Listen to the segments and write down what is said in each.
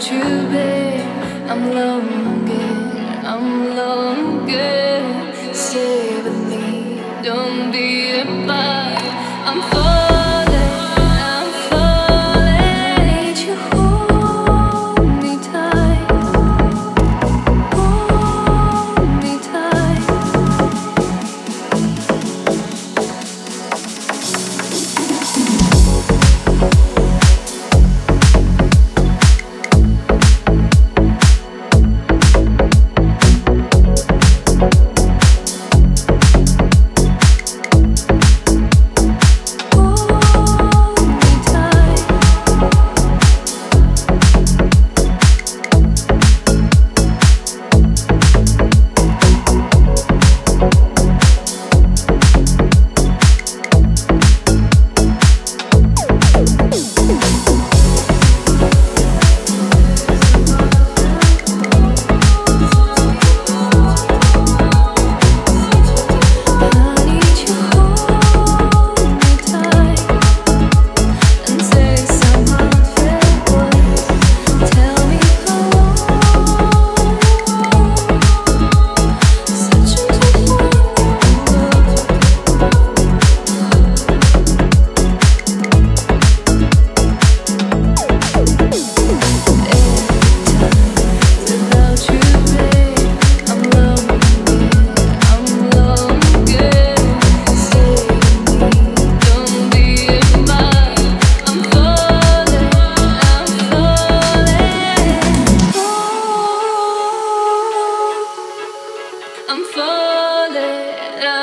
true, babe. I'm longing, I'm longing. Stay with me, don't be a part. I'm falling.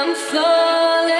I'm falling.